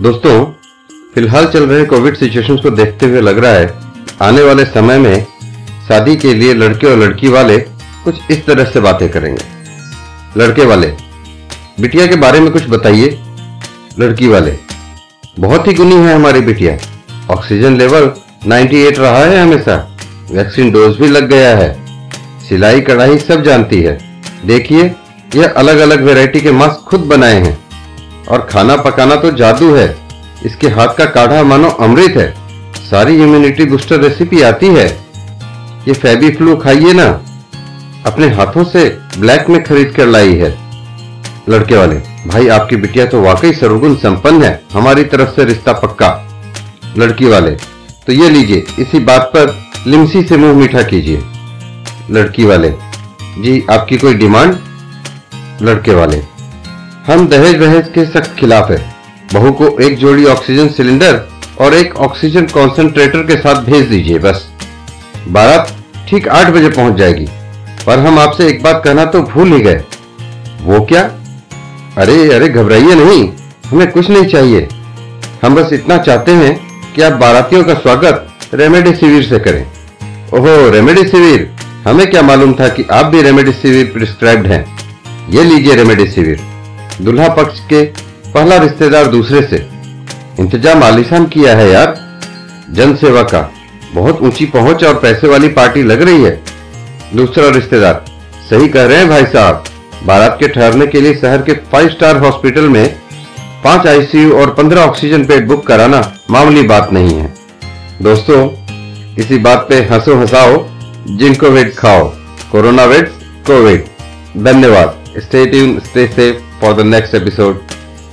दोस्तों, फ़िलहाल चल रहे कोविड सिचुएशंस को देखते हुए लग रहा है, आने वाले समय में शादी के लिए लड़के और लड़की वाले कुछ इस तरह से बातें करेंगे। लड़के वाले, बिटिया के बारे में कुछ बताइए। लड़की वाले, बहुत ही गुनी है हमारी बिटिया। ऑक्सीजन लेवल 98 रहा है हमेशा। वैक्सीन डोज भी लग गया है। सिलाई, कढ़ाई सब जानती है। देखिए, यह अलग अलग वैरायटी के मास्क खुद बनाए हैं। और खाना पकाना तो जादू है। इसके हाथ का काढ़ा मानो अमृत है। सारी इम्यूनिटी बूस्टर रेसिपी आती है। ये फैबी फ्लू खाइए ना। अपने हाथों से ब्लैक में खरीद कर लाई है। लड़के वाले, भाई आपकी बिटिया तो वाकई सर्वगुण संपन्न है। हमारी तरफ़ से रिश्ता पक्का। लड़की वाले तो ये लीजिए, इसी बात पर लिमसी से मुँह मीठा कीजिए। लड़की वाले, जी आपकी कोई डिमांड? लड़के वाले हम दहेज बहेज के सख्त खिलाफ है। बहू को एक जोड़ी ऑक्सीजन सिलेंडर और एक ऑक्सीजन कॉन्सेंट्रेटर के साथ भेज दीजिए, बस। बारात ठीक आठ बजे पहुँच जाएगी। पर हम आपसे एक बात कहना तो भूल ही गए। वो क्या? अरे अरे, घबराइए नहीं। हमें कुछ नहीं चाहिए। हम बस इतना चाहते हैं कि आप बारातियों का स्वागत रेमेडेसिविर से करें। ओहो, रेमेडेसिविर! हमें क्या मालूम था कि आप भी रेमेडेसिविर प्रिस्क्राइब्ड हैं। ये लीजिए रेमेडेसिविर। दुल्हा पक्ष के पहला रिश्तेदार दूसरे से। इंतज़ाम आलिशान किया है यार। जन सेवा का बहुत ऊँची पहुँच और पैसे वाली पार्टी लग रही है। दूसरा रिश्तेदार। सही कह रहे हैं भाई साहब। बारात के ठहरने के लिए शहर के फाइव स्टार हॉस्पिटल में पाँच आईसीयू और पंद्रह ऑक्सीजन बेड बुक कराना मामूली बात नहीं है। दोस्तों इसी बात पे हंसो हंसाओ जिनको वेट खाओ। Corona wait covid. धन्यवाद। Stay tuned, stay safe for the next episode.